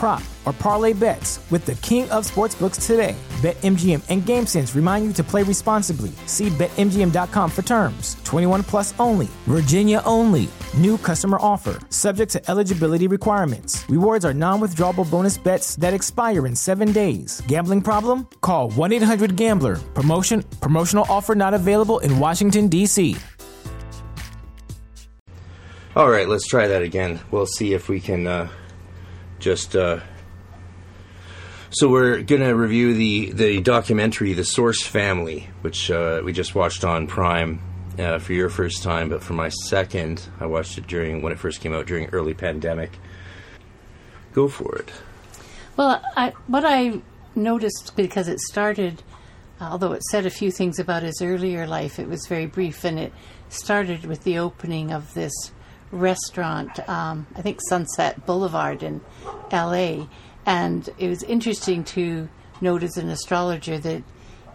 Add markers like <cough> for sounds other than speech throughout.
prop, or parlay bets with the king of sportsbooks today. BetMGM and GameSense remind you to play responsibly. See BetMGM.com for terms. 21 plus only, Virginia only. New customer offer, subject to eligibility requirements. Rewards are non withdrawable bonus bets that expire in seven days. Gambling problem? Call 1 800 Gambler. Promotion, promotional offer not available in Washington, D.C. All right, let's try that again. We'll see if we can uh, just. Uh... So we're gonna review the the documentary, The Source Family, which uh, we just watched on Prime uh, for your first time, but for my second, I watched it during when it first came out during early pandemic. Go for it. Well, I, what I noticed because it started, although it said a few things about his earlier life, it was very brief, and it started with the opening of this restaurant, um, I think Sunset Boulevard in LA. And it was interesting to note as an astrologer that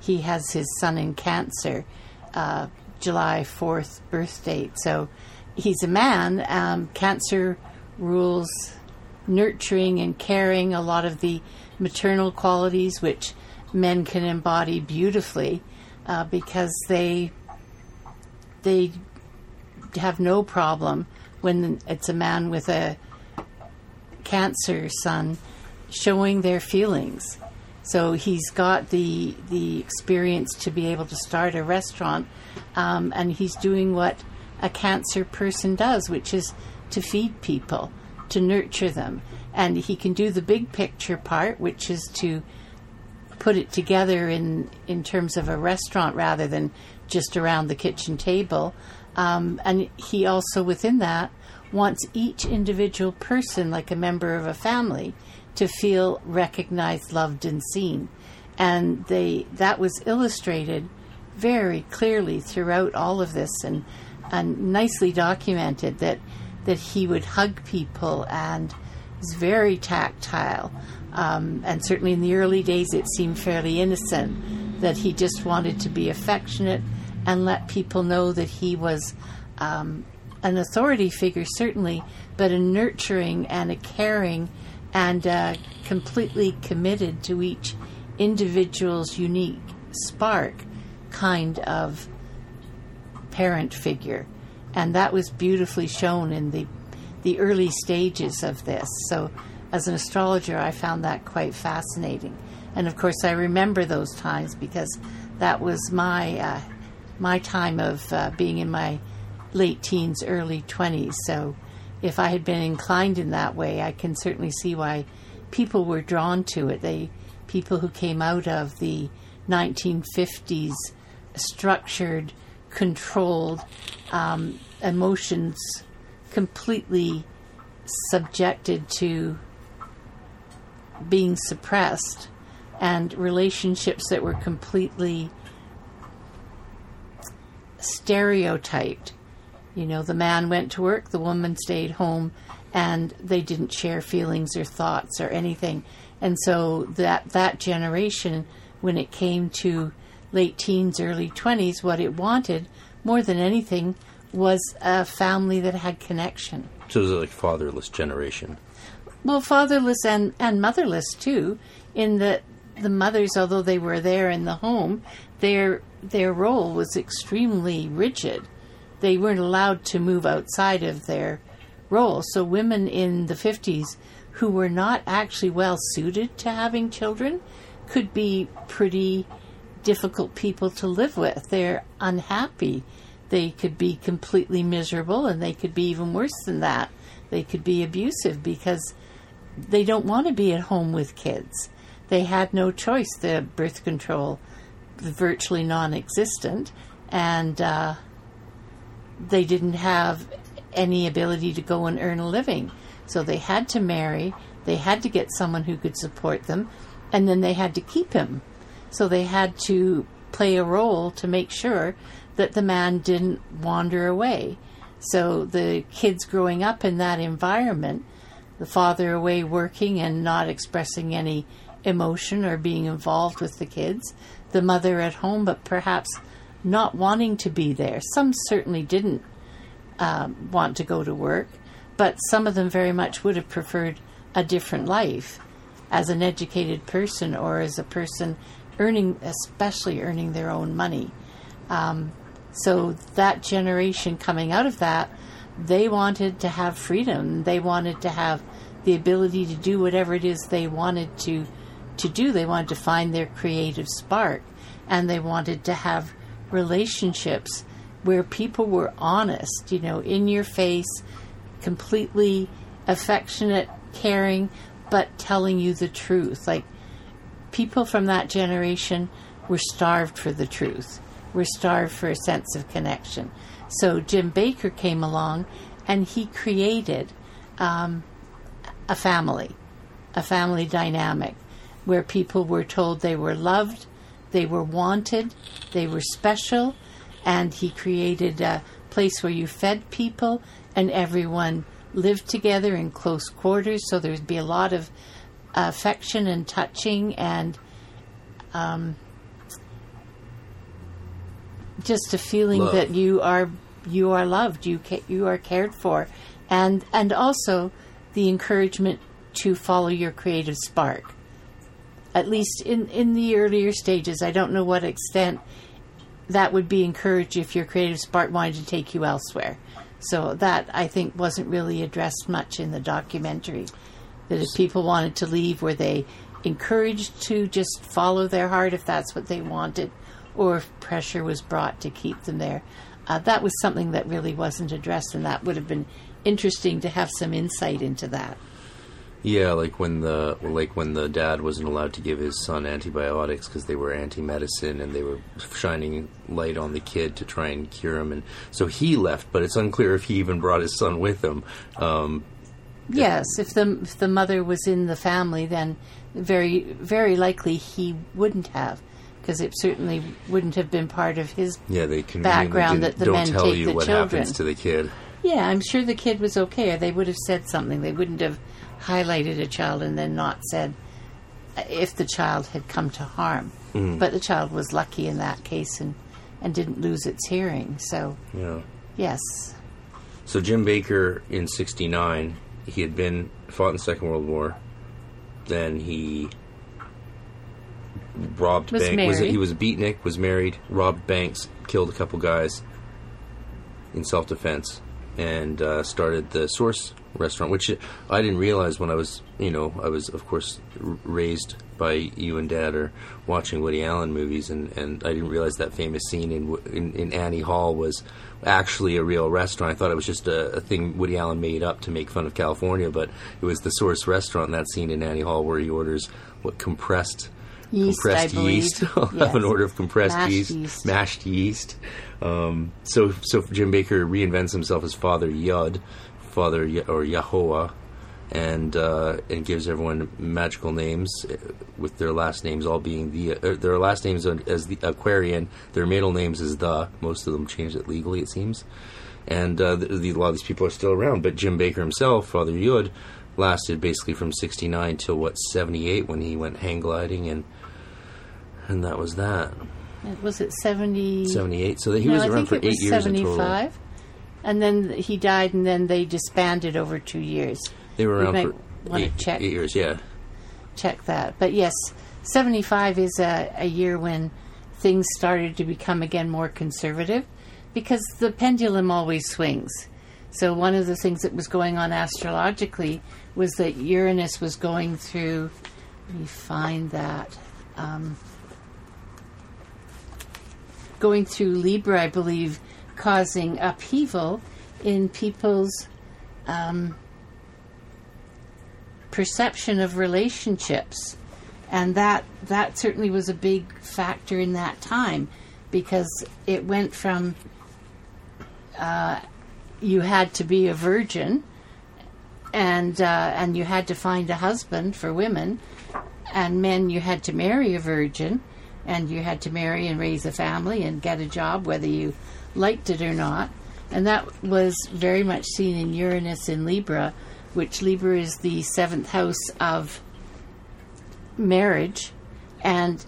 he has his sun in Cancer, uh, July 4th birth date. So he's a man. Um, cancer rules nurturing and caring, a lot of the maternal qualities which men can embody beautifully uh, because they they have no problem when it's a man with a cancer sun showing their feelings. So he's got the the experience to be able to start a restaurant, um, and he's doing what a cancer person does, which is to feed people, to nurture them, and he can do the big picture part, which is to put it together in in terms of a restaurant rather than just around the kitchen table. Um, and he also, within that, wants each individual person, like a member of a family, to feel recognized, loved, and seen. And they that was illustrated very clearly throughout all of this, and and nicely documented that that he would hug people and is very tactile. Um, and certainly in the early days, it seemed fairly innocent that he just wanted to be affectionate and let people know that he was um, an authority figure, certainly, but a nurturing and a caring and uh, completely committed to each individual's unique spark kind of parent figure. And that was beautifully shown in the, the early stages of this. So, as an astrologer, I found that quite fascinating. And of course, I remember those times because that was my uh, my time of uh, being in my late teens, early 20s. So if I had been inclined in that way, I can certainly see why people were drawn to it. They people who came out of the 1950s structured, controlled um, emotions completely subjected to being suppressed and relationships that were completely stereotyped. You know, the man went to work, the woman stayed home, and they didn't share feelings or thoughts or anything. And so that that generation, when it came to late teens, early twenties, what it wanted more than anything was a family that had connection. So it was like fatherless generation. Well, fatherless and, and motherless too, in that the mothers, although they were there in the home, their their role was extremely rigid. They weren't allowed to move outside of their role. So women in the 50s who were not actually well suited to having children could be pretty difficult people to live with. They're unhappy. They could be completely miserable and they could be even worse than that. They could be abusive because they don't want to be at home with kids. They had no choice. The birth control virtually non-existent, and uh, they didn't have any ability to go and earn a living. So they had to marry, they had to get someone who could support them, and then they had to keep him. So they had to play a role to make sure that the man didn't wander away. So the kids growing up in that environment, the father away working and not expressing any emotion or being involved with the kids, the mother at home, but perhaps not wanting to be there. Some certainly didn't um, want to go to work, but some of them very much would have preferred a different life as an educated person or as a person earning, especially earning their own money. Um, so that generation coming out of that, they wanted to have freedom. They wanted to have the ability to do whatever it is they wanted to to do. They wanted to find their creative spark, and they wanted to have relationships where people were honest, you know, in your face, completely affectionate, caring, but telling you the truth. Like people from that generation were starved for the truth, were starved for a sense of connection. So Jim Baker came along and he created um, a family, a family dynamic where people were told they were loved, they were wanted, they were special, and he created a place where you fed people and everyone lived together in close quarters, so there'd be a lot of affection and touching and um, just a feeling Love. that you are you are loved, you ca- you are cared for, and and also the encouragement to follow your creative spark. At least in in the earlier stages, I don't know what extent that would be encouraged if your creative spark wanted to take you elsewhere. So that I think wasn't really addressed much in the documentary. That if people wanted to leave, were they encouraged to just follow their heart if that's what they wanted, or if pressure was brought to keep them there? Uh, that was something that really wasn't addressed, and that would have been interesting to have some insight into that. Yeah, like when the like when the dad wasn't allowed to give his son antibiotics because they were anti-medicine and they were shining light on the kid to try and cure him, and so he left. But it's unclear if he even brought his son with him. Um, Yes, if the if the mother was in the family, then very very likely he wouldn't have, because it certainly wouldn't have been part of his. yeah, they Background that the don't men tell take you the what children. happens to the kid. Yeah, I'm sure the kid was okay, or they would have said something. They wouldn't have highlighted a child and then not said if the child had come to harm. Mm. But the child was lucky in that case and and didn't lose its hearing. So Yeah. yes, So Jim Baker in '69, he had been fought in the Second World War. Then he robbed Was bank. Was married. he was a beatnik? Was married, robbed banks, killed a couple guys in self-defense, and uh, started the Source restaurant, which I didn't realize when I was, you know, I was of course r- raised by you and Dad or watching Woody Allen movies, and, and I didn't realize that famous scene in, in in Annie Hall was actually a real restaurant. I thought it was just a, a thing Woody Allen made up to make fun of California, but it was the Source restaurant. That scene in Annie Hall where he orders what compressed. Yeast, compressed yeast. <laughs> I'll have Yes. an order of compressed Mashed yeast, yeast. mashed yeast. Um, so, so Jim Baker reinvents himself as Father Yod, Father Ye- or Yahweh, and uh, and gives everyone magical names uh, with their last names all being the uh, their last names as the Aquarian. Their middle names is the. Most of them changed it legally, it seems. And uh, the, the, a lot of these people are still around. But Jim Baker himself, Father Yod, lasted basically from '69 till what '78 when he went hang gliding and. And that was that. was it seventy? 78. So that he no, was I around for it eight was years in total. seventy-five. And then he died, and then they disbanded over two years. They were around for eight, check. eight years, yeah. check that. But yes, 75 is a, a year when things started to become again more conservative because the pendulum always swings. So one of the things that was going on astrologically was that Uranus was going through. Let me find that. Um, going through Libra, I believe, causing upheaval in people's um, perception of relationships, and that that certainly was a big factor in that time because it went from uh, you had to be a virgin, and uh, and you had to find a husband for women, and men you had to marry a virgin, and you had to marry and raise a family and get a job whether you liked it or not, and that was very much seen in Uranus in Libra, which Libra is the seventh house of marriage, and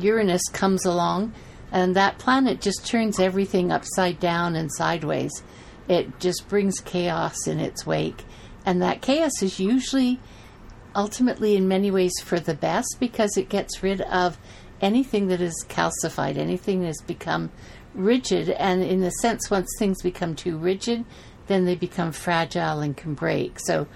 Uranus comes along, and that planet just turns everything upside down and sideways. It just brings chaos in its wake, and that chaos is usually ultimately in many ways for the best because it gets rid of anything that is calcified, anything that has become rigid, and in a sense, once things become too rigid, then they become fragile and can break. So,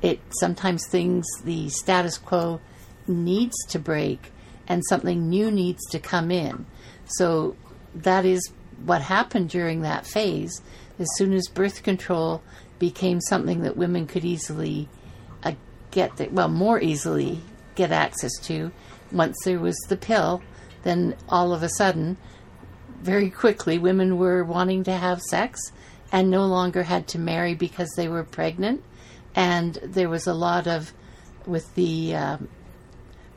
it sometimes things the status quo needs to break, and something new needs to come in. So, that is what happened during that phase. As soon as birth control became something that women could easily uh, get, the, well, more easily get access to, once there was the pill, then all of a sudden very quickly, women were wanting to have sex and no longer had to marry because they were pregnant. And there was a lot of, with the uh,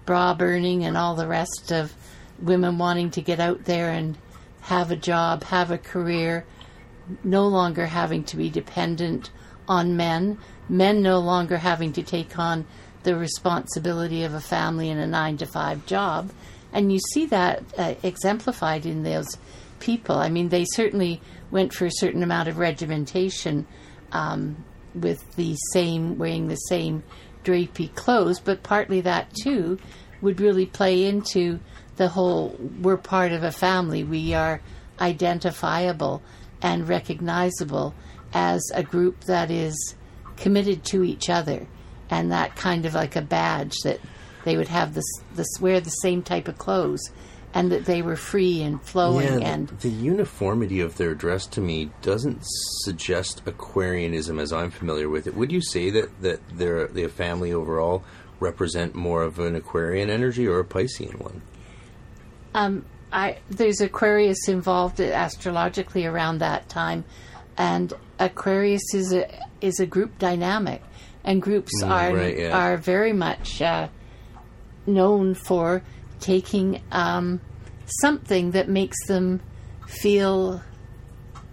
bra burning and all the rest of women wanting to get out there and have a job, have a career, no longer having to be dependent on men, men no longer having to take on the responsibility of a family and a nine to five job. And you see that uh, exemplified in those people. I mean, they certainly went for a certain amount of regimentation um, with the same, wearing the same drapey clothes, but partly that too would really play into the whole we're part of a family, we are identifiable and recognizable as a group that is committed to each other and that kind of like a badge that they would have this this wear the same type of clothes and that they were free and flowing yeah, and the uniformity of their dress to me doesn't suggest Aquarianism as I'm familiar with it. Would you say that that their the family overall represent more of an Aquarian energy or a Piscean one? Um, I there's Aquarius involved astrologically around that time, and Aquarius is a is a group dynamic, and groups Mm, are right, yeah. are very much uh, known for taking um, something that makes them feel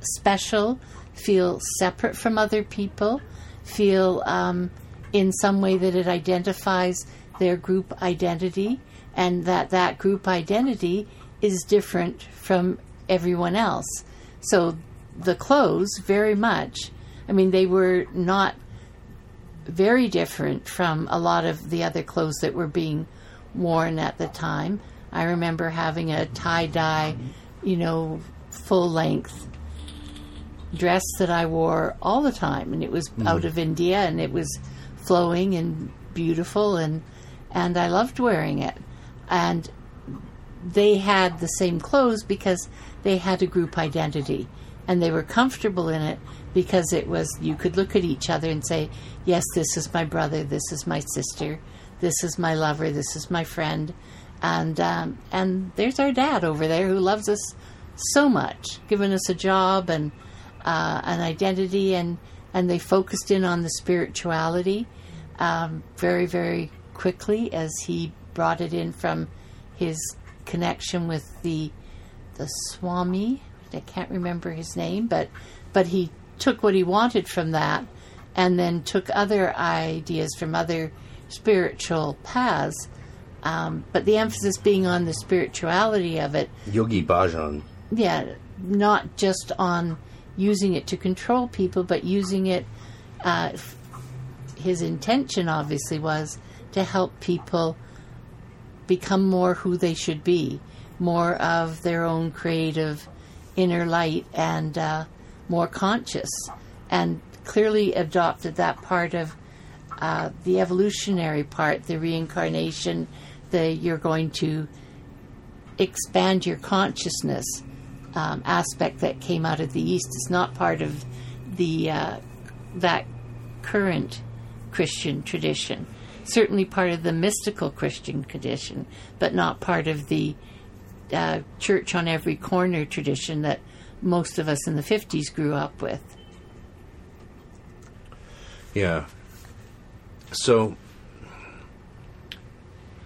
special, feel separate from other people, feel um, in some way that it identifies their group identity, and that that group identity is different from everyone else. So the clothes, very much, I mean, they were not very different from a lot of the other clothes that were being worn at the time. I remember having a tie dye, you know, full length dress that I wore all the time, and it was mm-hmm. out of India, and it was flowing and beautiful, and and I loved wearing it. And they had the same clothes because they had a group identity, and they were comfortable in it because it was you could look at each other and say, "Yes, this is my brother. This is my sister. This is my lover. This is my friend." And um, and there's our dad over there who loves us so much, giving us a job and uh, an identity, and and they focused in on the spirituality um, very very quickly as he brought it in from his connection with the the Swami. I can't remember his name, but but he took what he wanted from that, and then took other ideas from other spiritual paths. Um, but the emphasis being on the spirituality of it, Yogi Bhajan. yeah, not just on using it to control people, but using it. Uh, his intention obviously was to help people become more who they should be, more of their own creative inner light, and uh, more conscious, and clearly adopted that part of uh, the evolutionary part, the reincarnation, the you're going to expand your consciousness um, aspect that came out of the East is not part of the uh, that current Christian tradition. Certainly part of the mystical Christian tradition, but not part of the uh, church on every corner tradition that most of us in the 50s grew up with. Yeah. So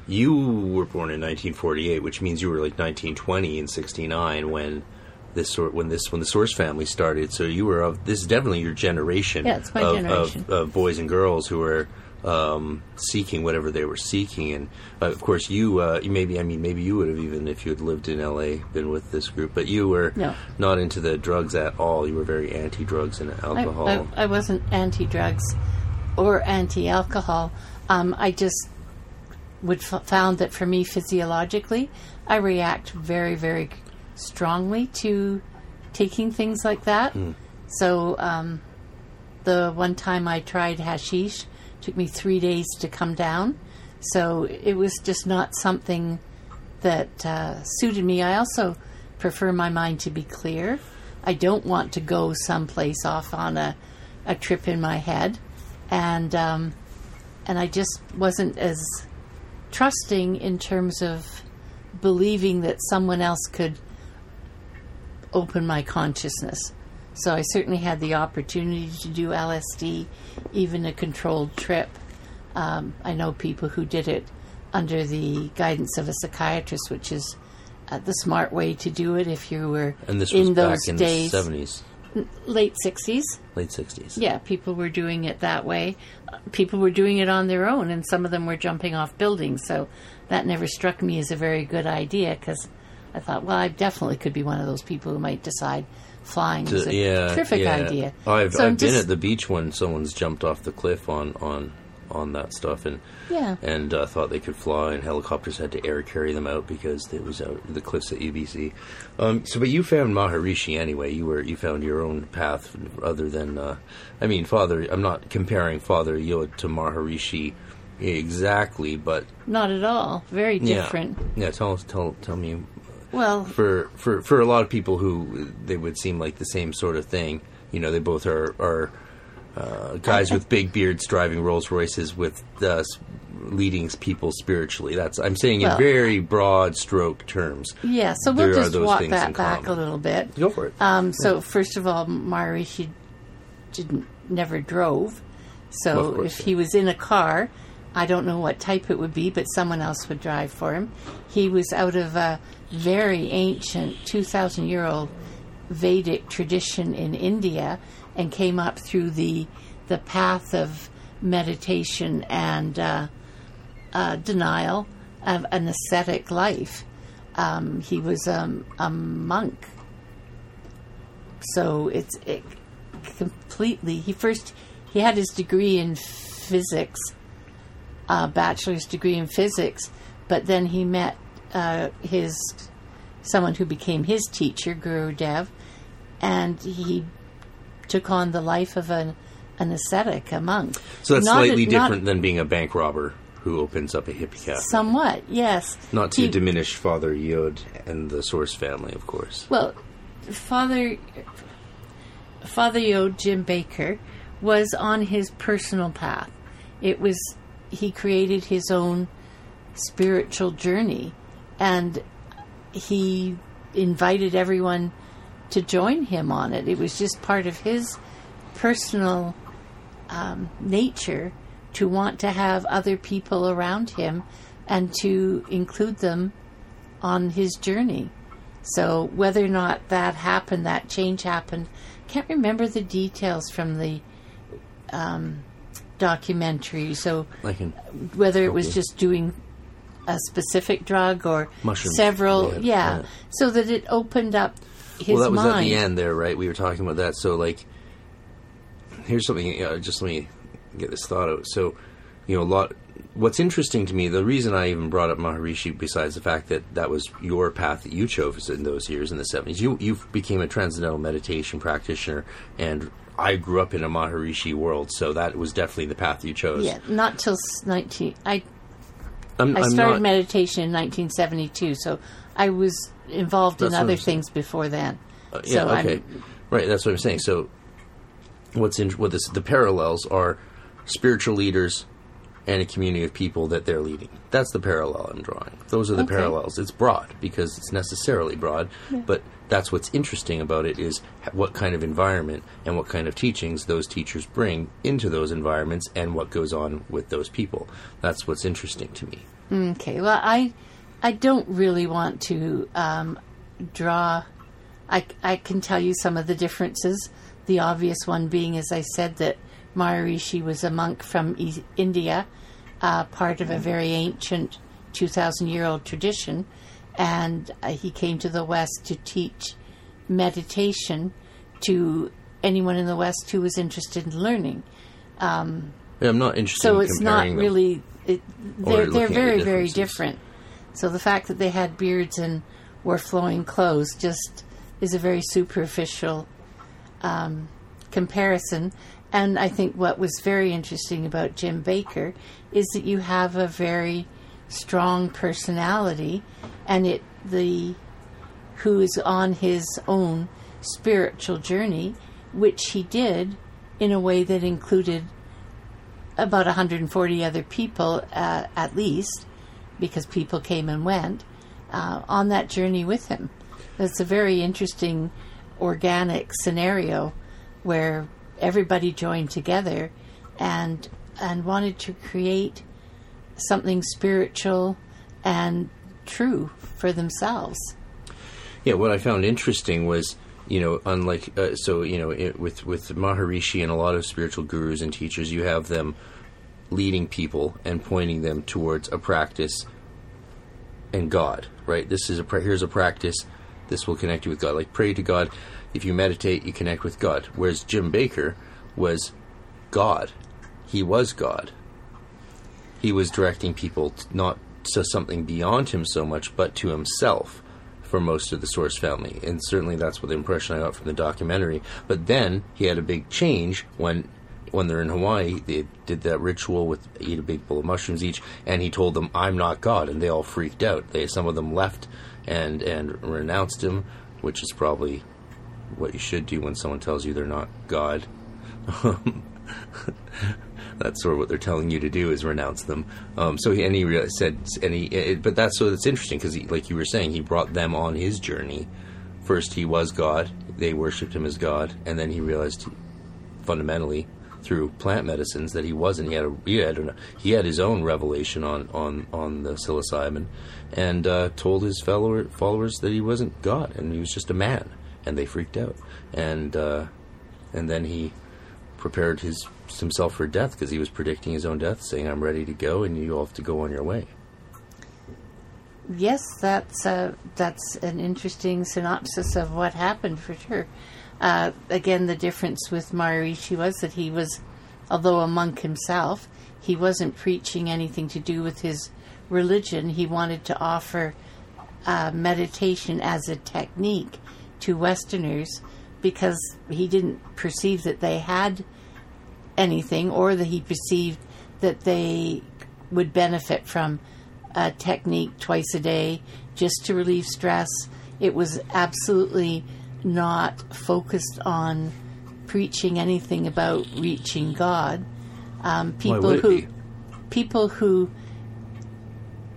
you were born in 1948, which means you were like 1920 and 69 when this sort when this when the Source family started. So you were of this is definitely your generation. Yeah, it's my of, generation. Of, of boys and girls who were um, seeking whatever they were seeking, and uh, of course you, uh, maybe I mean maybe you would have even if you had lived in L.A. been with this group, but you were No. not into the drugs at all. You were very anti-drugs and alcohol. I, I wasn't anti drugs or anti alcohol. Um, I just would f- found that for me physiologically, I react very, very strongly to taking things like that. So um, the one time I tried hashish took me three days to come down. So it was just not something that uh, suited me. I also prefer my mind to be clear. I don't want to go someplace off on a, a trip in my head, and um, and I just wasn't as trusting in terms of believing that someone else could open my consciousness. So I certainly had the opportunity to do LSD, even a controlled trip. Um, I know people who did it under the guidance of a psychiatrist, which is uh, the smart way to do it if you were and this was in those back in days, the 70s, late 60s. late 60s. Yeah, people were doing it that way. People were doing it on their own, and some of them were jumping off buildings. So that never struck me as a very good idea because I thought, well, I definitely could be one of those people who might decide flying is a yeah, terrific yeah. idea. I've, So I've been just- at the beach when someone's jumped off the cliff on on on that stuff and Yeah. and uh, thought they could fly and helicopters had to air carry them out because it was out the cliffs at UBC. Um, so, but you found Maharishi anyway. You were you found your own path other than uh, I mean, Father. I'm not comparing Father Yod to Maharishi exactly, but Not at all. Very yeah, different. yeah. Tell us, tell tell me Well, for for for a lot of people who they would seem like the same sort of thing. You know, they both are are uh, guys with big beards driving Rolls Royces with uh, leading people spiritually. That's I'm saying in very broad stroke terms. yeah, so we'll just walk that back common. a little bit. Go for it. Um, so first of all, Maharishi didn't never drove. So Of course, if yeah. he was in a car, I don't know what type it would be, but someone else would drive for him. He was out of a very ancient, two thousand year old Vedic tradition in India, and came up through the the path of meditation and uh, uh, denial of an ascetic life. Um, he was um, a monk so it's it completely he first he had his degree in physics a bachelor's degree in physics but then he met uh, his someone who became his teacher guru dev and he took on the life of an an ascetic a monk so that's Not a- slightly not different than being a bank robber who opens up a hippie cafe. somewhat yes Not to He- diminish Father Yod and the Source family, of course. Well, Father Father Yod Jim Baker was on his personal path. It was he created his own spiritual journey and he invited everyone to join him on it. It was just part of his personal um, nature to want to have other people around him and to include them on his journey. So whether or not that happened, that change happened, can't remember the details from the um, documentary. So whether it was just doing a specific drug or Mushrooms, several, yeah, yeah, yeah. so that it opened up his mind. well, that was mind. at the end there, right? We were talking about that. So, like, here's something. Uh, just let me get this thought out. So, you know, a lot. What's interesting to me, the reason I even brought up Maharishi, besides the fact that that was your path that you chose in those years in the '70s, you you became a transcendental meditation practitioner, and I grew up in a Maharishi world, so that was definitely the path you chose. Yeah, not till nineteen. I I'm, I started not, meditation in 1972, so I was involved That's in other things before then. Uh, yeah, so okay, I'm, right. That's what I'm saying. So, what's in what this the parallels are spiritual leaders and a community of people that they're leading. That's the parallel I'm drawing. Those are the Okay. parallels. It's broad because it's necessarily broad, but that's what's interesting about it is what kind of environment and what kind of teachings those teachers bring into those environments and what goes on with those people. That's what's interesting to me. Okay, well, I I don't really want to um, draw. I, I can tell you some of the differences. The obvious one being, as I said, that Maharishi was a monk from India, uh, part of a very ancient 2,000 year old tradition, and uh, he came to the West to teach meditation to anyone in the West who was interested in learning. I'm not interested So in it's not them. really. It, they're they're at the very very different. So the fact that they had beards and wore flowing clothes just is a very superficial um, comparison. And I think what was very interesting about Jim Baker is that you have a very strong personality, and it the who is on his own spiritual journey, which he did in a way that included about 140 other people uh, at least, because people came and went uh, on that journey with him. It's a very interesting organic scenario where everybody joined together and and wanted to create something spiritual and true for themselves. Yeah, what I found interesting was, you know, unlike uh, so, you know, it, with with Maharishi and a lot of spiritual gurus and teachers, you have them leading people and pointing them towards a practice and God, right? This is a here's a practice. This will connect you with God. Like pray to God. If you meditate, you connect with God. Whereas Jim Baker was God. He was God. He was directing people not to something beyond him so much, but to himself for most of the Source family. And certainly that's what the impression I got from the documentary. But then he had a big change when when they're in Hawaii, they did that ritual with eat a big bowl of mushrooms each, and he told them, "I'm not God," and they all freaked out. They some of them left and and renounced him, which is probably what you should do when someone tells you they're not God. <laughs> that's sort of what they're telling you to do is renounce them. Um, so he, and he said, and he, it, but that's so that's interesting because like you were saying, he brought them on his journey. First, he was God; they worshipped him as God, and then he realized, fundamentally, through plant medicines, that he wasn't. He had a, he had a, he had his own revelation on on on the psilocybin, and uh, told his fellow followers that he wasn't God and he was just a man, and they freaked out, and uh, and then he prepared his himself for death because he was predicting his own death, saying, "I'm ready to go, and you all have to go on your way." Yes, that's uh, that's an interesting synopsis of what happened for sure. Uh, again, the difference with Maharishi was that he was, although a monk himself, he wasn't preaching anything to do with his religion. He wanted to offer uh, meditation as a technique to Westerners because he didn't perceive that they had anything or that he perceived that they would benefit from a technique twice a day just to relieve stress. It was absolutely not focused on preaching anything about reaching God. Um, people who be? people who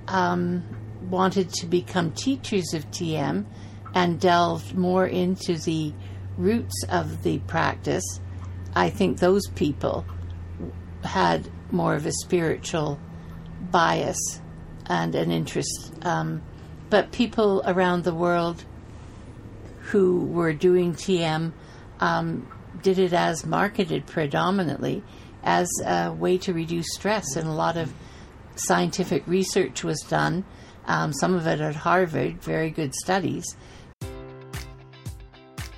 um, wanted to become teachers of TM and delved more into the roots of the practice, I think those people had more of a spiritual bias and an interest. Um, but people around the world who were doing TM um, did it as marketed predominantly as a way to reduce stress, and a lot of scientific research was done. Um, some of it at Harvard, very good studies.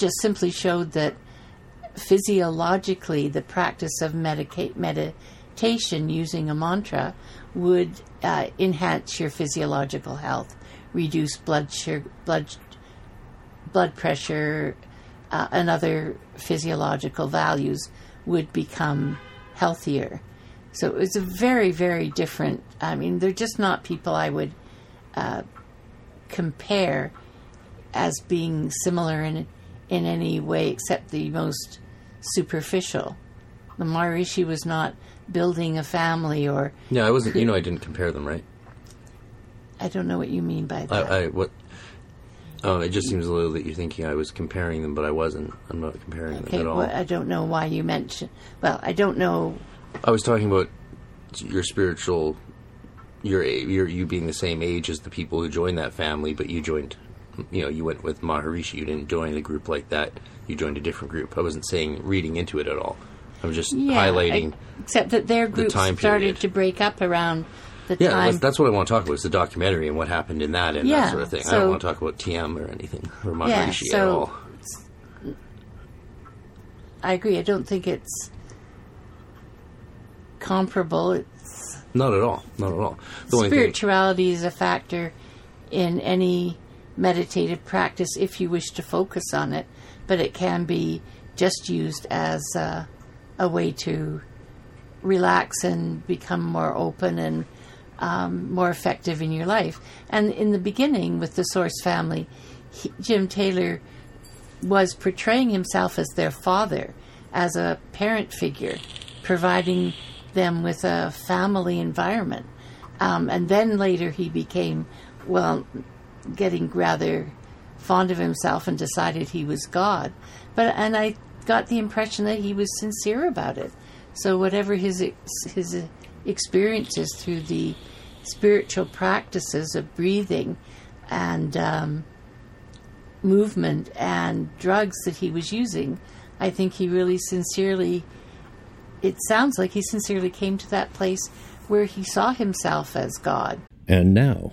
just simply showed that physiologically the practice of medica- meditation using a mantra would uh, enhance your physiological health, reduce blood sugar, blood blood pressure, uh, and other physiological values would become healthier. So it was a very, very different. I mean, they're just not people I would uh, compare as being similar in in any way except the most superficial. The Maharishi was not building a family or. Yeah, I wasn't. You know, I didn't compare them, right? I don't know what you mean by that. I, I what? Oh, it just seems a little that you're thinking I was comparing them, but I wasn't. I'm not comparing okay, them at all. well, I don't know why you mentioned. Well, I don't know. I was talking about your spiritual, your your you being the same age as the people who joined that family, but you joined. You know, you went with Maharishi. You didn't join a group like that. You joined a different group. I wasn't saying reading into it at all. I'm just Yeah, highlighting. Except that their group time started to break up around the time. yeah, time. that's, that's what I want to talk about. Is the documentary and what happened in that and Yeah, that sort of thing. I don't want to talk about TM or anything or Maharishi Yeah, at so- all. I agree. I don't think it's comparable. It's Not at all. Not at all. The only thing, spirituality is a factor in any meditative practice if you wish to focus on it, but it can be just used as a, a way to relax and become more open and um, more effective in your life. And in the beginning, with the Source family, he, Jim Taylor was portraying himself as their father, as a parent figure, providing them with a family environment. Um, and then later he became, well, getting rather fond of himself and decided he was God. But and I got the impression that he was sincere about it. So whatever his his experiences through the spiritual practices of breathing and um, movement and drugs that he was using, I think he really sincerely. It sounds like he sincerely came to that place where he saw himself as God. And now,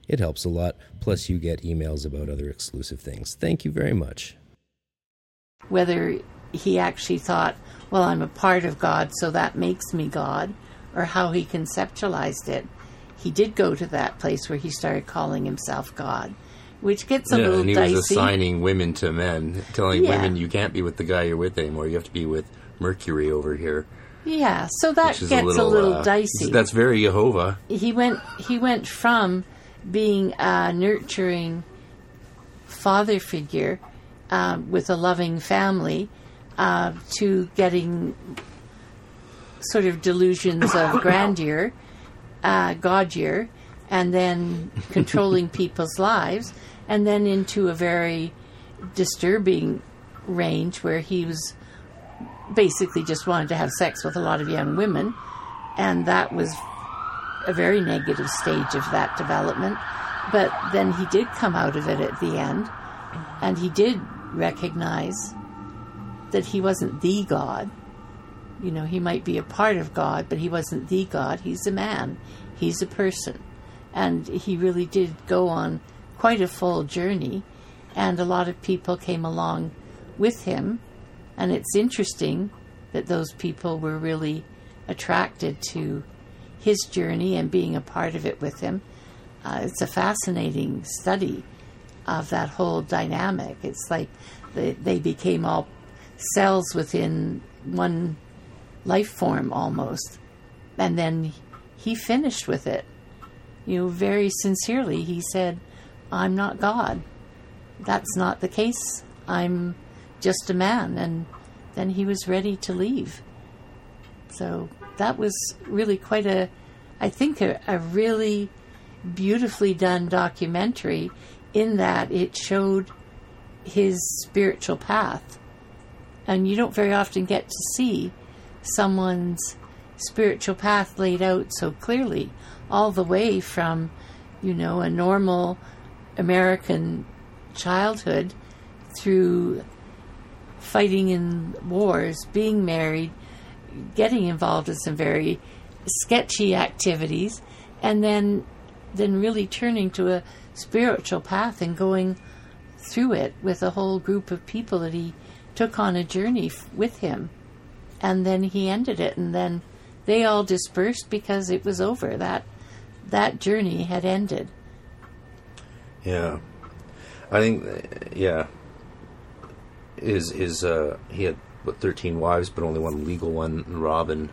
It helps a lot, plus, you get emails about other exclusive things. Thank you very much. whether he actually thought, well, I'm a part of God, so that makes me God, or how he conceptualized it. He did go to that place where he started calling himself God, which gets a yeah, little and he dicey. was assigning women to men, telling Yeah. women you can't be with the guy you're with anymore. You have to be with Mercury over here, yeah, so that which is gets a little, uh, dicey. That's very Jehovah. he went he went from being a nurturing father figure um, with a loving family uh, to getting sort of delusions of <coughs> grandeur, uh, godure, and then <laughs> controlling people's lives, and then into a very disturbing range where he was basically just wanted to have sex with a lot of young women, and that was a very negative stage of that development. But then he did come out of it at the end, and he did recognize that he wasn't the God. You know, he might be a part of God, but he wasn't the God. He's a man, he's a person. And he really did go on quite a full journey, and a lot of people came along with him. And it's interesting that those people were really attracted to his journey and being a part of it with him. Uh, it's a fascinating study of that whole dynamic. It's like they, they became all cells within one life form almost. And then he finished with it. you know, very sincerely, he said, I'm not God. That's not the case. I'm just a man. And then he was ready to leave. So that was really quite a, I think, a, a really beautifully done documentary in that it showed his spiritual path. And you don't very often get to see someone's spiritual path laid out so clearly, all the way from, you know, a normal American childhood through fighting in wars, being married, getting involved in some very sketchy activities, and then then really turning to a spiritual path and going through it with a whole group of people that he took on a journey f- with him. And then he ended it, and then they all dispersed because it was over. That that journey had ended. Yeah, I think. Yeah, his his uh, he had what thirteen wives, but only one legal one, Robin,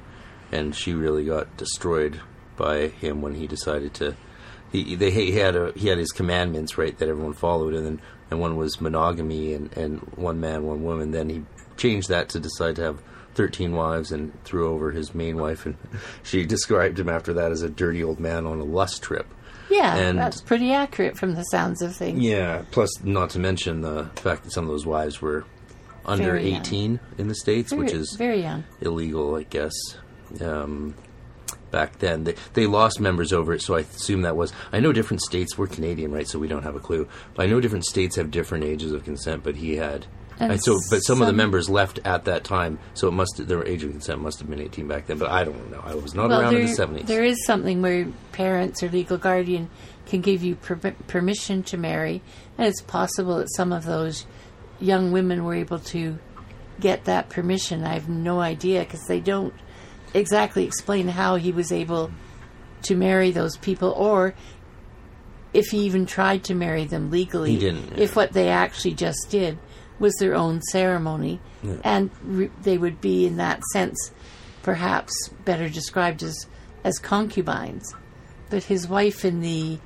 and she really got destroyed by him when he decided to. He they he had a he had his commandments right that everyone followed, and then and one was monogamy and and one man one woman. Then he changed that to decide to have. 13 wives and threw over his main wife and <laughs> she described him after that as a dirty old man on a lust trip Yeah, And- that's pretty accurate from the sounds of things. Yeah, plus not to mention the fact that some of those wives were under Very young. 18 in the states, Very, which is very young. illegal, I guess. Um, back then, they they lost members over it, so I assume that was. I know different states. We're Canadian, right? So we don't have a clue. But I know different states have different ages of consent. But he had. And And so, but some, of the members left at that time, so it must their age of consent must have been eighteen back then. But I don't know. I was not around there, in the seventies. there is something where parents or legal guardian can give you per- permission to marry, and it's possible that some of those young women were able to get that permission. I have no idea because they don't exactly explain how he was able to marry those people or if he even tried to marry them legally. He didn't, yeah. If what they actually just did was their own ceremony, and re- they would be, in that sense, perhaps better described as as concubines. But his wife in the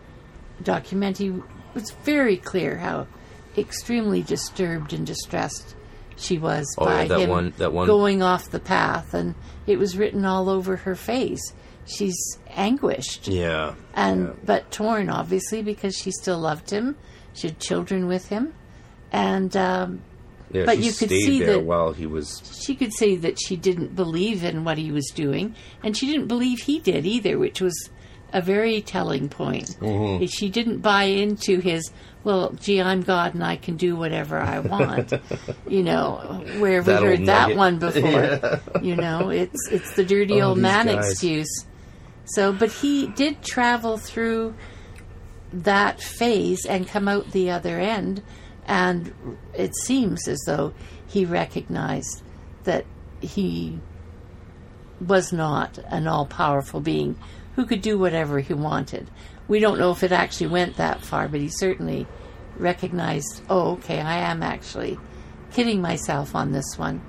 documentary was very clear how extremely disturbed and distressed she was Oh, by yeah, that him one- that one- going off the path, and it was written all over her face. She's anguished yeah, and yeah. but torn obviously because she still loved him. She had children with him, and um, yeah, but you could see that- while he was she could see that she didn't believe in what he was doing, and she didn't believe he did either, which was a very telling point. Mm-hmm. She didn't buy into his, well, gee, I'm God and I can do whatever I want. <laughs> you know, where have we heard that one before? <laughs> You know, it's it's the dirty Oh, old man guys. excuse. So, but he did travel through that phase and come out the other end, and it seems as though he recognized that he was not an all powerful being who could do whatever he wanted. We don't know if it actually went that far, but he certainly recognized, oh, okay, I am actually kidding myself on this one.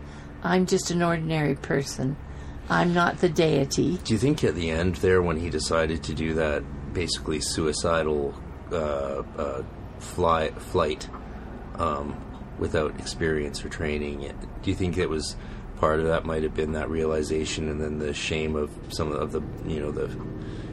I'm just an ordinary person. I'm not the deity. Do you think at the end there, when he decided to do that basically suicidal uh, uh, fly flight um, without experience or training, do you think it was part of that might have been that realization and then the shame of some of the you know the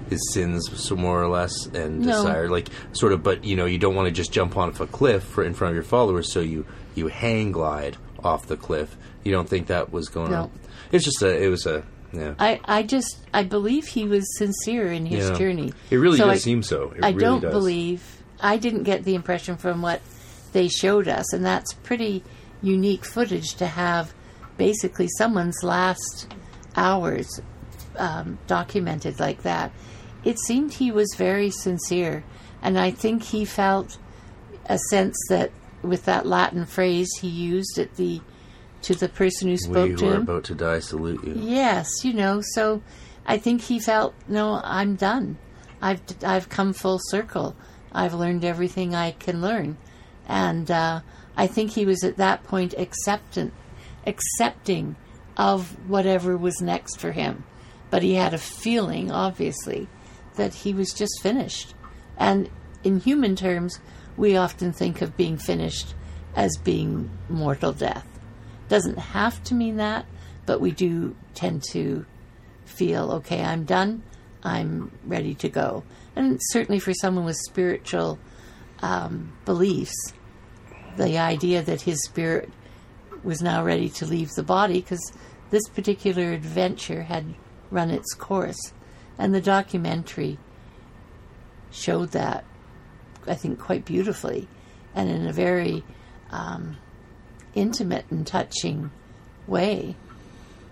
his sins so more or less and No. desire like sort of but you know you don't want to just jump off a cliff for in front of your followers so you you hang glide off the cliff you don't think that was going No. on it's just a it was a yeah I, I just I believe he was sincere in his Yeah. journey. It really So does I- seem so. It I really don't does. believe I didn't get the impression from what they showed us, and that's pretty unique footage to have basically someone's last hours um, documented like that. It seemed he was very sincere, and I think he felt a sense that with that Latin phrase he used at the to the person who spoke we to who are him. about to die salute you. Yes, you know, so I think he felt, no, I'm done. I've I've come full circle. I've learned everything I can learn, and uh, I think he was at that point acceptant, accepting of whatever was next for him. But he had a feeling, obviously, that he was just finished. And in human terms, we often think of being finished as being mortal death. Doesn't have to mean that, but we do tend to feel, okay, I'm done, I'm ready to go. And certainly for someone with spiritual um, beliefs, the idea that his spirit was now ready to leave the body, because this particular adventure had run its course. And the documentary showed that, I think, quite beautifully and in a very um, intimate and touching way.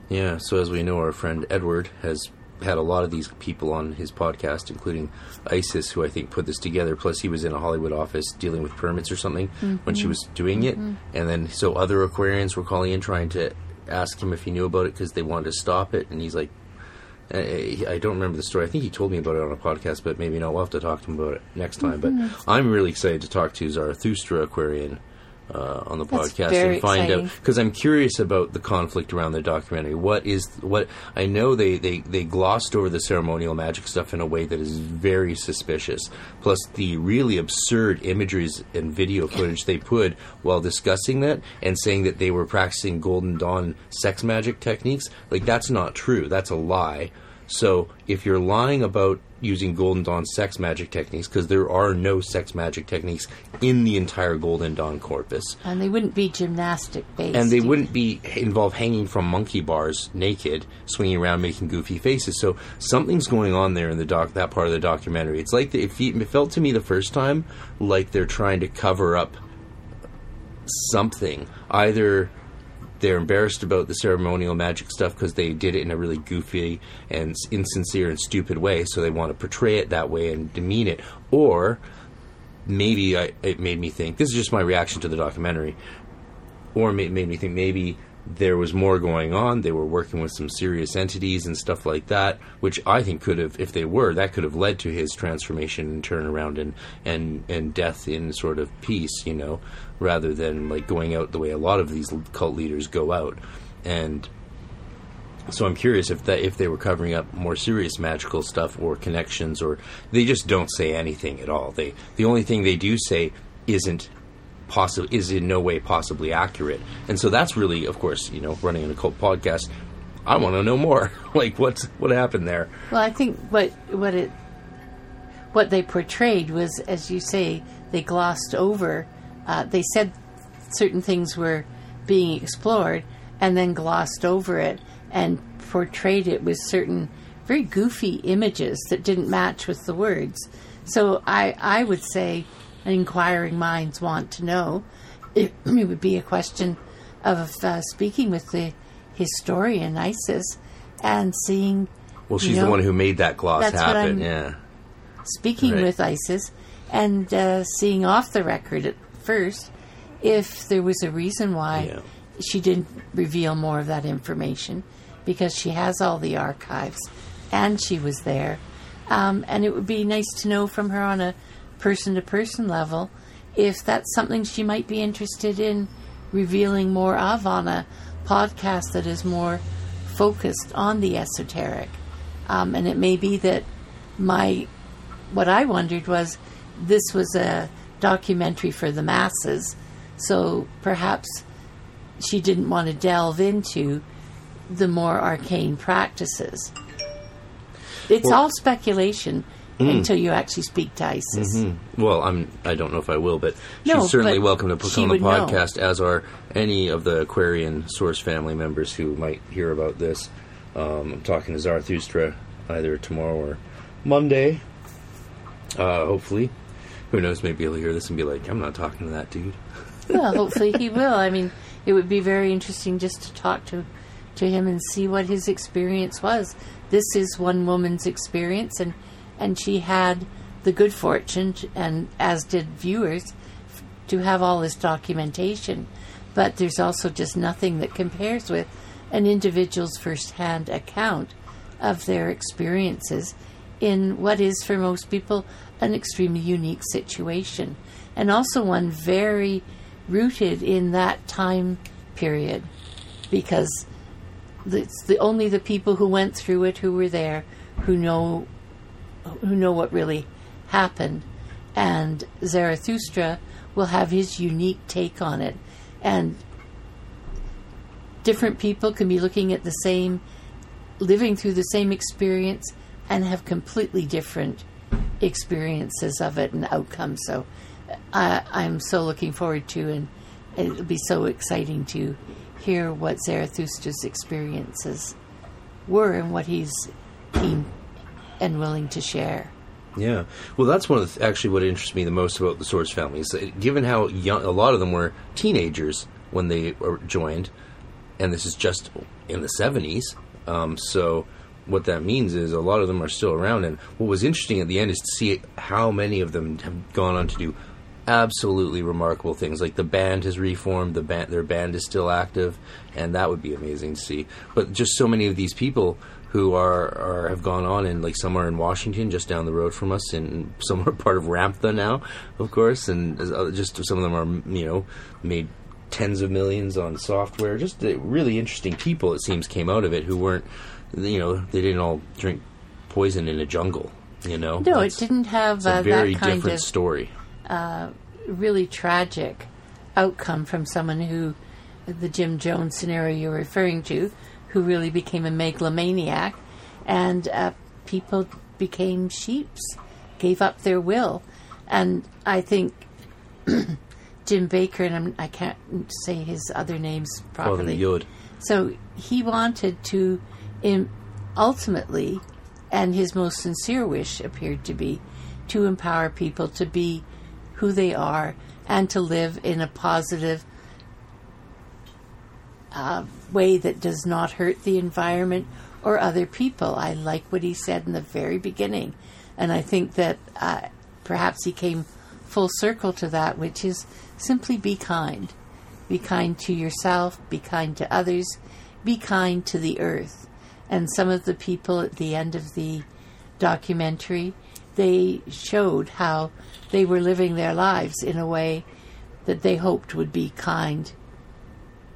Yeah, so as we know, our friend Edward has had a lot of these people on his podcast, including Isis, who I think put this together. Plus, he was in a Hollywood office dealing with permits or something mm-hmm. when she was doing it. Mm-hmm. And then, so other Aquarians were calling in trying to ask him if he knew about it because they wanted to stop it. And he's like, I don't remember the story. I think he told me about it on a podcast, but maybe not. We'll have to talk to him about it next time. Mm-hmm. But I'm really excited to talk to Zarathustra Aquarian uh, on the That's podcast and find exciting. out because I'm curious about the conflict around the documentary. What is what I know they, they they glossed over the ceremonial magic stuff in a way that is very suspicious. Plus the really absurd imageries and video footage they put while discussing that and saying that they were practicing Golden Dawn sex magic techniques. Like that's not true. That's a lie. So if you're lying about using Golden Dawn sex magic techniques, because there are no sex magic techniques in the entire Golden Dawn corpus, And they wouldn't be gymnastic based. and they wouldn't be involve hanging from monkey bars naked, swinging around, making goofy faces. So something's going on there in the doc that part of the documentary. It's like the, it, it felt to me the first time like they're trying to cover up something, either they're embarrassed about the ceremonial magic stuff because they did it in a really goofy and insincere and stupid way, so they want to portray it that way and demean it. Or maybe I, it made me think this is just my reaction to the documentary, or made, made me think maybe there was more going on. They were working with some serious entities and stuff like that, which I think could have, if they were, that could have led to his transformation and turnaround and and and death in sort of peace, you know, rather than like going out the way a lot of these cult leaders go out. And so I'm curious if that if they were covering up more serious magical stuff or connections, or they just don't say anything at all. They the only thing they do say isn't is in no way possibly accurate. And so that's really, of course, you know, running an occult podcast. I want to know more. <laughs> like what's what happened there? Well, I think what what it what they portrayed was, as you say, they glossed over. Uh, they said certain things were being explored, and then glossed over it and portrayed it with certain very goofy images that didn't match with the words. So I I would say inquiring minds want to know. It, <clears throat> it would be a question of uh, speaking with the historian Isis and seeing. Well, you she's the one who made that gloss happen. Yeah. speaking Right. with ISIS and uh, seeing off the record at first if there was a reason why Yeah. she didn't reveal more of that information because she has all the archives and she was there. Um, and it would be nice to know from her on a person to person level if that's something she might be interested in revealing more of on a podcast that is more focused on the esoteric. Um, and it may be that my what I wondered was this was a documentary for the masses, so perhaps she didn't want to delve into the more arcane practices. It's Well- all speculation until you actually speak to ISIS. Well, I'm. I don't know if I will, but No, she's certainly but welcome to put on the would know. podcast, as are any of the Aquarian Source family members who might hear about this. Um, I'm talking to Zarathustra either tomorrow or Monday. Uh, hopefully, who knows? Maybe he'll hear this and be like, "I'm not talking to that dude." <laughs> well, hopefully he will. I mean, <laughs> it would be very interesting just to talk to to him and see what his experience was. This is one woman's experience, and and she had the good fortune, t- and as did viewers, to have all this documentation. But there's also just nothing that compares with an individual's firsthand account of their experiences in what is for most people an extremely unique situation and also one very rooted in that time period because it's the only the people who went through it who were there who know who know what really happened, and Zarathustra will have his unique take on it, and different people can be looking at the same, living through the same experience, and have completely different experiences of it and outcomes. So, I, I'm so looking forward to, and it'll be so exciting to hear what Zarathustra's experiences were and what he's keen and willing to share. Yeah, well, that's one of the, actually what interests me the most about the Source family is that given how young a lot of them were teenagers when they joined, and this is just in the seventies. Um, so what that means is a lot of them are still around. And what was interesting at the end is to see how many of them have gone on to do absolutely remarkable things. Like the band has reformed, the band, their band is still active, and that would be amazing to see. But just so many of these people who are, are have gone on and like some are in Washington, just down the road from us, and some are <laughs> part of Ramtha now, of course, and uh, just some of them are you know made tens of millions on software. Just uh, really interesting people it seems came out of it who weren't you know they didn't all drink poison in a jungle. You know, No, That's- it didn't have It's a uh, very different of story. really tragic outcome from someone who, the Jim Jones scenario you're referring to, who really became a megalomaniac, and uh, people became sheeps, gave up their will, and I think <clears throat> Jim Baker and I'm, I can't say his other names properly. Yod. So he wanted to, im ultimately, and his most sincere wish appeared to be, to empower people to be who they are and to live in a positive uh, way that does not hurt the environment or other people. I like what he said in the very beginning, and I think that uh, perhaps he came full circle to that, which is simply be kind. Be kind to yourself, be kind to others, be kind to the earth. And some of the people at the end of the documentary, they showed how they were living their lives in a way that they hoped would be kind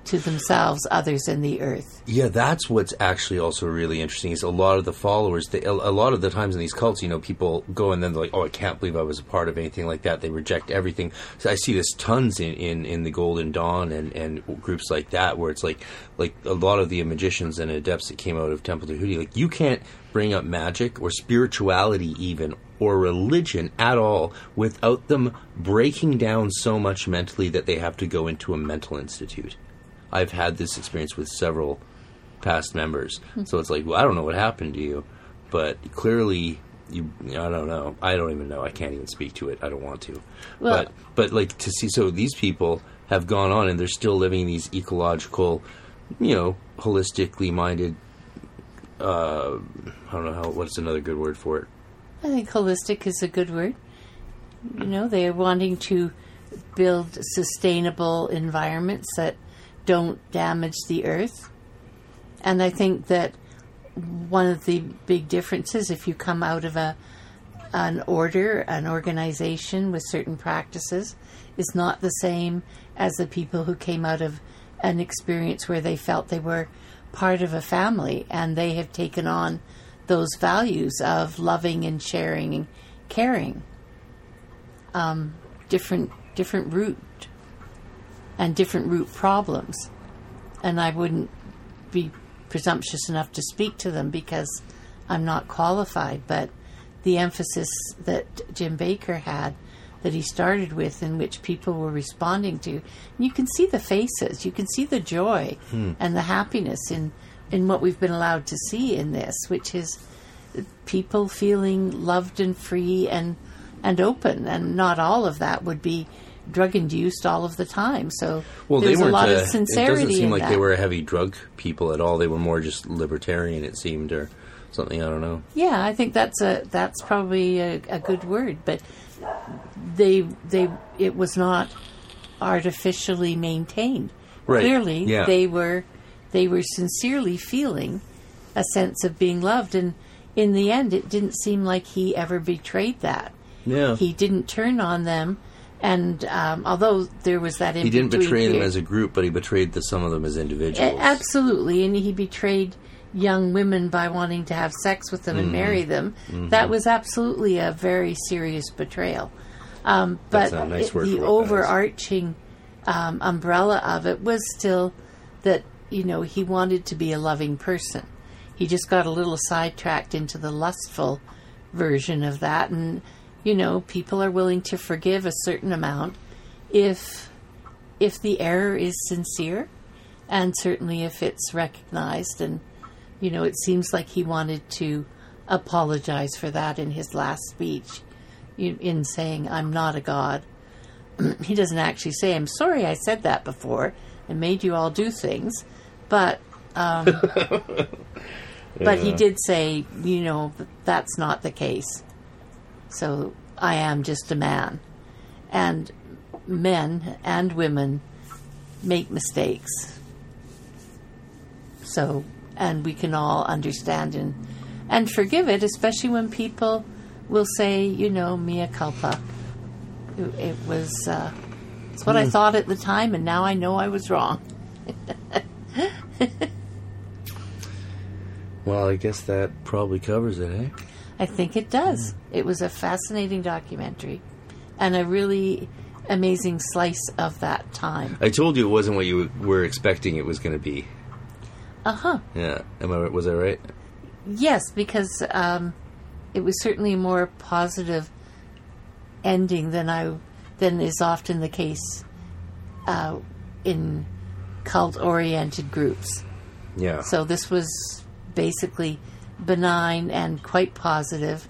to themselves, others, and the earth. Yeah, that's what's actually also really interesting. Is a lot of the followers, they, a, lot of the times in these cults, you know, people go and then they're like, "Oh, I can't believe I was a part of anything like that." They reject everything. So I see this tons in, in, in the Golden Dawn and, and groups like that, where it's like like a lot of the magicians and adepts that came out of Temple Tahuti, like you can't bring up magic or spirituality even or religion at all without them breaking down so much mentally that they have to go into a mental institute. I've had this experience with several past members. So it's like, well, I don't know what happened to you, but clearly you I don't know. I don't even know. I can't even speak to it. I don't want to. Well- but but like to see so these people have gone on and they're still living these ecological, you know, holistically minded uh I don't know how what's another good word for it. I think holistic is a good word. You know, they're wanting to build sustainable environments that don't damage the earth. And I think that one of the big differences if you come out of a an order, an organization with certain practices is not the same as the people who came out of an experience where they felt they were part of a family and they have taken on those values of loving and sharing and caring. Um, different different root and different root problems. And I wouldn't be presumptuous enough to speak to them because I'm not qualified, but the emphasis that Jim Baker had that he started with in which people were responding to you can see the faces you can see the joy hmm. and the happiness in in what we've been allowed to see in this which is people feeling loved and free and and open. And not all of that would be drug induced all of the time so Well, there's a lot uh, of sincerity it doesn't seem like that. they were heavy drug people at all. They were more just libertarian. It seemed, or something. I don't know. Yeah, I think that's a that's probably a, a good word, but they they it was not artificially maintained. Right, Clearly, yeah. they were they were sincerely feeling a sense of being loved, and in the end, it didn't seem like he ever betrayed that. Yeah. He didn't turn on them, and um, although there was that, He didn't betray them as a group, but he betrayed the, some of them as individuals. Absolutely, and he betrayed young women by wanting to have sex with them and marry them. That was absolutely a very serious betrayal. Um, but nice it- word the for what that is. overarching um, umbrella of it was still that you know he wanted to be a loving person. He just got a little sidetracked into the lustful version of that, and you know people are willing to forgive a certain amount if if the error is sincere, and certainly if it's recognized. And you know it seems like he wanted to apologize for that in his last speech, in in saying, "I'm not a god." <clears throat> he doesn't actually say, I'm sorry I said that before and made you all do things. But, um, <laughs> but he did say, you know, that's not the case. So I am just a man. And men and women make mistakes. So, and we can all understand and, and forgive it, especially when people will say, you know, mea culpa it, it was uh, it's what I thought at the time, and now I know I was wrong. <laughs> Well, I guess that probably covers it, eh? I think it does. It was a fascinating documentary, and a really amazing slice of that time. I told you it wasn't what you were expecting it was going to be. Uh huh. Yeah, am I? right- Was I right? Yes, because um, it was certainly a more positive ending than I than is often the case uh, in cult-oriented groups. Yeah. So this was basically benign and quite positive.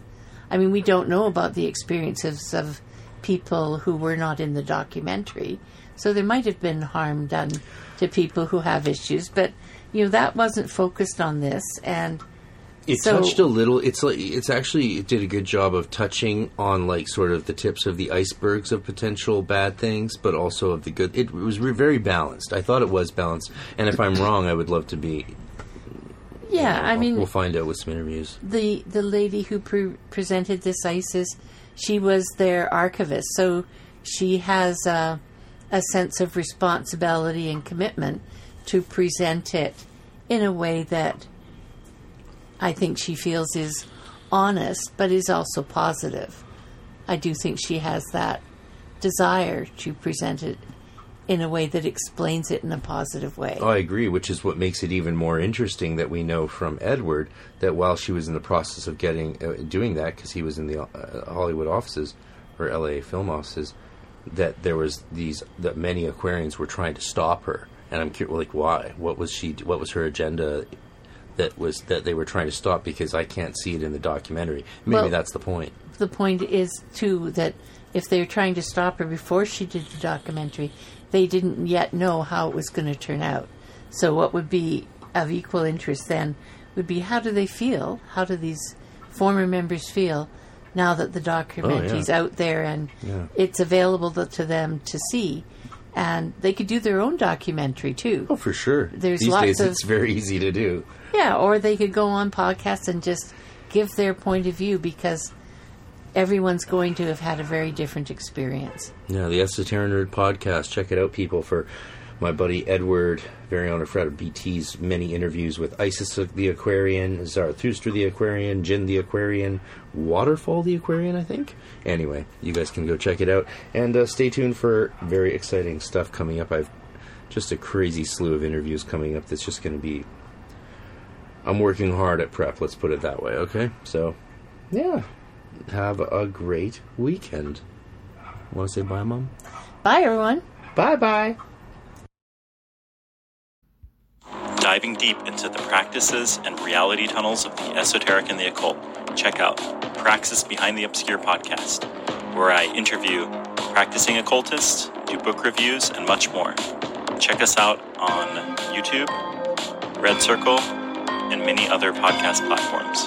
I mean, we don't know about the experiences of people who were not in the documentary, so there might have been harm done to people who have issues, but you know that wasn't focused on this, and It So- touched a little. It's like it's actually it did a good job of touching on like sort of the tips of the icebergs of potential bad things, but also of the good. It was re- very balanced. I thought it was balanced, and if I'm wrong, I would love to be. Yeah, I mean, we'll find out with some interviews. the the lady who pre- presented this ISIS, she was their archivist, so she has a, a sense of responsibility and commitment to present it in a way that I think she feels is honest, but is also positive. I do think she has that desire to present it in a way that explains it in a positive way. I agree, which is what makes it even more interesting that we know from Edward that while she was in the process of getting uh, doing that because he was in the uh, Hollywood offices or LA film offices, that there was these that many Aquarians were trying to stop her, and I'm curious, like why? What was she? What was her agenda? That was that they were trying to stop because I can't see it in the documentary. Maybe Well- that's the point. the point is too that if they were trying to stop her before she did the documentary, they didn't yet know how it was going to turn out. So what would be of equal interest then would be how do they feel? How do these former members feel now that the oh, documentary documentary's out there and Yeah. it's available to, to them to see? And they could do their own documentary too. Oh, for sure. There's These lots days, of- it's very easy to do. Yeah, or they could go on podcasts and just give their point of view because everyone's going to have had a very different experience. Yeah, the Esoteric Nerd podcast. Check it out, people. For my buddy Edward, very own Fred of BT's many interviews with Isis the Aquarian, Zarathustra the Aquarian, Djin the Aquarian, Waterfall the Aquarian, I think. Anyway, you guys can go check it out and uh, stay tuned for very exciting stuff coming up. I've just a crazy slew of interviews coming up. That's just going to be. I'm working hard at prep. Let's put it that way. Okay, so yeah, have a great weekend. Want to say bye, mom? Bye, everyone. Bye bye. Diving deep into the practices and reality tunnels of the esoteric and the occult, check out Praxis Behind the Obscure podcast, where I interview practicing occultists, do book reviews, and much more. Check us out on YouTube, Red Circle, and many other podcast platforms.